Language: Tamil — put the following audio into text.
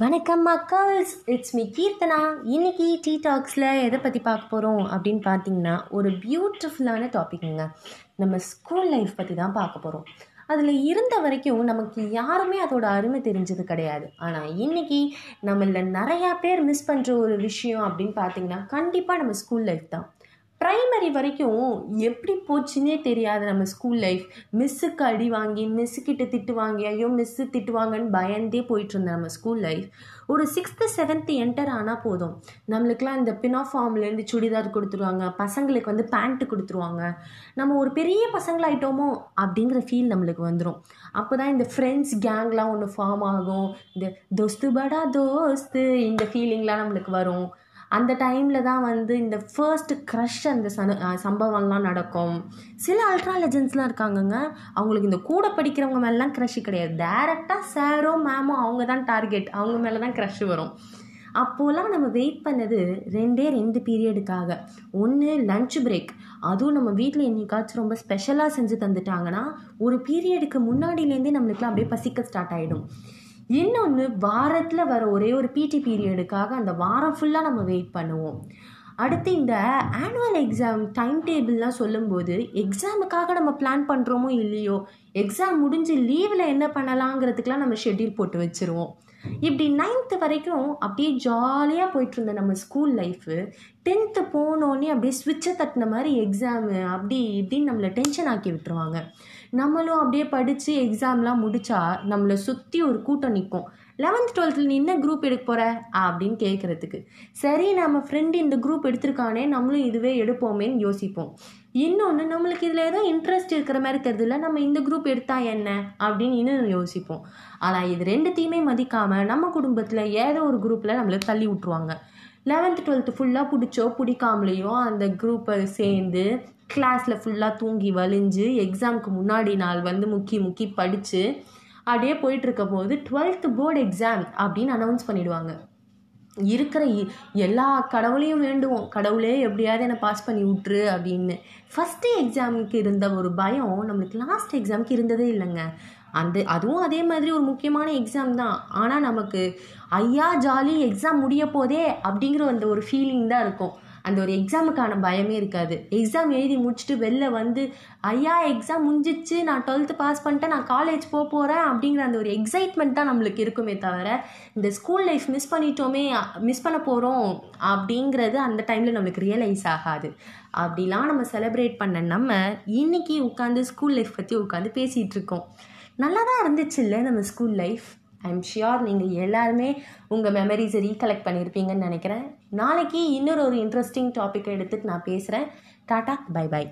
வணக்கம் மக்கள்ஸ் இட்ஸ் மீ கீர்த்தனா. இன்னைக்கு டீ டாக்ஸில் எதை பற்றி பார்க்க போகிறோம் அப்படின்னு பார்த்தீங்கன்னா ஒரு பியூட்டிஃபுல்லான டாபிக்ங்க நம்ம ஸ்கூல் லைஃப் பற்றி தான் பார்க்க போகிறோம் அதில் இருந்த வரைக்கும் நமக்கு யாருமே அதோட அருமை தெரிஞ்சது கிடையாது. ஆனால் இன்னைக்கு நம்மள நிறையா பேர் மிஸ் பண்ணுற ஒரு விஷயம் அப்படின்னு பார்த்தீங்கன்னா கண்டிப்பாக நம்ம ஸ்கூல் லைஃப் தான். ப்ரைமரி வரைக்கும் எப்படி போச்சுன்னே தெரியாது நம்ம ஸ்கூல் லைஃப் மிஸ்ஸுக்கு அடி வாங்கி மிஸ்ஸுக்கிட்ட திட்டு வாங்கி ஐயோ மிஸ்ஸு திட்டுவாங்கன்னு பயந்தே போயிட்டு இருந்தேன் நம்ம ஸ்கூல் லைஃப் ஒரு சிக்ஸ்த்து செவன்த்து என்டர் ஆனால் போதும். நம்மளுக்கெலாம் இந்த பினாஃபார்ம்லேருந்து சுடிதார் கொடுத்துருவாங்க பசங்களுக்கு வந்து பேண்ட்டு கொடுத்துருவாங்க. நம்ம ஒரு பெரிய பசங்களாயிட்டோமோ அப்படிங்கிற ஃபீல் நம்மளுக்கு வந்துடும் அப்போ தான் இந்த ஃப்ரெண்ட்ஸ் கேங்லாம் ஒன்று ஃபார்ம் ஆகும். இந்த தோஸ்து படா தோஸ்து இந்த ஃபீலிங்லாம் நம்மளுக்கு வரும். அந்த டைமில் தான் வந்து இந்த ஃபர்ஸ்ட் க்ரஷ் அந்த சனு சம்பவம்லாம் நடக்கும். சில அல்ட்ரா லெஜன்ஸ்லாம் இருக்காங்கங்க. அவங்களுக்கு இந்த கூட படிக்கிறவங்க மேலாம் க்ரஷ் கிடையாது. டேரெக்டாக சாரோ மேமோ அவங்க தான் டார்கெட் அவங்க மேலே தான் க்ரஷ் வரும். அப்போலாம் நம்ம வெயிட் பண்ணது ரெண்டே ரெண்டு பீரியடுக்காக ஒன்று லன்ச் பிரேக் அதுவும் நம்ம வீட்டில் என்னைக்காச்சும் ரொம்ப ஸ்பெஷலாக செஞ்சு தந்துட்டாங்கன்னா ஒரு பீரியடுக்கு முன்னாடியிலேருந்தே நம்மளுக்குலாம் அப்படியே பசிக்க ஸ்டார்ட் ஆகிடும் இன்னொன்று வாரத்தில் வர ஒரே ஒரு பிடி பீரியடுக்காக அந்த வாரம் ஃபுல்லாக நம்ம வெயிட் பண்ணுவோம். அடுத்து இந்த ஆனுவல் எக்ஸாம் டைம் டேபிள்லாம் சொல்லும்போது எக்ஸாமுக்காக நம்ம பிளான் பண்ணுறோமோ இல்லையோ எக்ஸாம் முடிஞ்சு லீவில் என்ன பண்ணலாங்கிறதுக்கெலாம் நம்ம ஷெட்யூல் போட்டு வச்சுருவோம். இப்படி நைன்த்து வரைக்கும் அப்படியே ஜாலியாக போயிட்டு இருந்த நம்ம ஸ்கூல் லைஃபு டென்த்து போனோடனே அப்படியே ஸ்விட்சை தட்டின மாதிரி எக்ஸாமு அப்படி இப்படின்னு நம்மளை டென்ஷன் ஆக்கி விட்டுருவாங்க. நம்மளும் அப்படியே படித்து எக்ஸாம்லாம் முடித்தா நம்மளை சுற்றி ஒரு கூட்டம் நிற்கும் லெவன்த் டுவெல்த்தில் நீ என்ன குரூப் எடுக்க போகிற அப்படின்னு கேட்குறதுக்கு சரி நம்ம ஃப்ரெண்டு இந்த குரூப் எடுத்திருக்கானே நம்மளும் இதுவே எடுப்போமேன்னு யோசிப்போம். இன்னொன்று நம்மளுக்கு இதில் ஏதோ இன்ட்ரெஸ்ட் இருக்கிற மாதிரி தெரியல நம்ம இந்த குரூப் எடுத்தால் என்ன? அப்படின்னு இன்னும் யோசிப்போம். ஆனால் இது ரெண்டுத்தையுமே மதிக்காமல் நம்ம குடும்பத்தில் ஏதோ ஒரு குரூப்பில் நம்மளை தள்ளி விட்ருவாங்க லெவன்த்து டுவெல்த்து ஃபுல்லாக பிடிச்சோ பிடிக்காமலையோ அந்த குரூப்பை சேர்ந்து கிளாஸில் ஃபுல்லாக தூங்கி வலிஞ்சு எக்ஸாமுக்கு முன்னாடி நாள் வந்து முக்கி முக்கி படித்து அப்படியே போயிட்டுருக்க போது டுவெல்த்து போர்டு எக்ஸாம் அப்படின்னு அனௌன்ஸ் பண்ணிடுவாங்க. இருக்கிற எல்லா கடவுளையும் வேண்டுவோம். கடவுளே எப்படியாவது என்னை பாஸ் பண்ணி விட்ரு அப்படின்னு. ஃபஸ்ட்டு எக்ஸாமுக்கு இருந்த ஒரு பயம் நம்மளுக்கு லாஸ்ட் எக்ஸாமுக்கு இருந்ததே இல்லைங்க. அந்த அதுவும் அதே மாதிரி ஒரு முக்கியமான எக்ஸாம் தான். ஆனால் நமக்கு ஐயா ஜாலி எக்ஸாம் முடிய போதே அப்படிங்கிற அந்த ஒரு ஃபீலிங் தான் இருக்கும். அந்த ஒரு எக்ஸாமுக்கான பயமே இருக்காது. எக்ஸாம் எழுதி முடிச்சுட்டு வெளில வந்து ஐயா எக்ஸாம் முடிஞ்சிச்சு. நான் டுவெல்த்து பாஸ் பண்ணிட்டேன். நான் காலேஜ் போக போகிறேன் அப்படிங்கிற அந்த ஒரு எக்ஸைட்மெண்ட் தான் நம்மளுக்கு இருக்குமே தவிர இந்த ஸ்கூல் லைஃப் மிஸ் பண்ணிட்டோமே மிஸ் பண்ண போகிறோம் அப்படிங்கிறது அந்த டைமில் நம்மளுக்கு ரியலைஸ் ஆகாது. அப்படிலாம் நம்ம செலிப்ரேட் பண்ண நம்ம இன்றைக்கி உட்காந்து ஸ்கூல் லைஃப் பற்றி உட்காந்து பேசிகிட்டு இருக்கோம். நல்லா தான் இருந்துச்சு இல்லை நம்ம ஸ்கூல் லைஃப் ஐம் ஷியோர் நீங்கள் எல்லாருமே உங்கள் மெமரிஸை ரீகலெக்ட் பண்ணியிருப்பீங்கன்னு நினைக்கிறேன். நாளைக்கு இன்னொரு ஒரு இன்ட்ரெஸ்டிங் டாப்பிக்கை எடுத்துட்டு நான் பேசுகிறேன் டாட்டா பை பை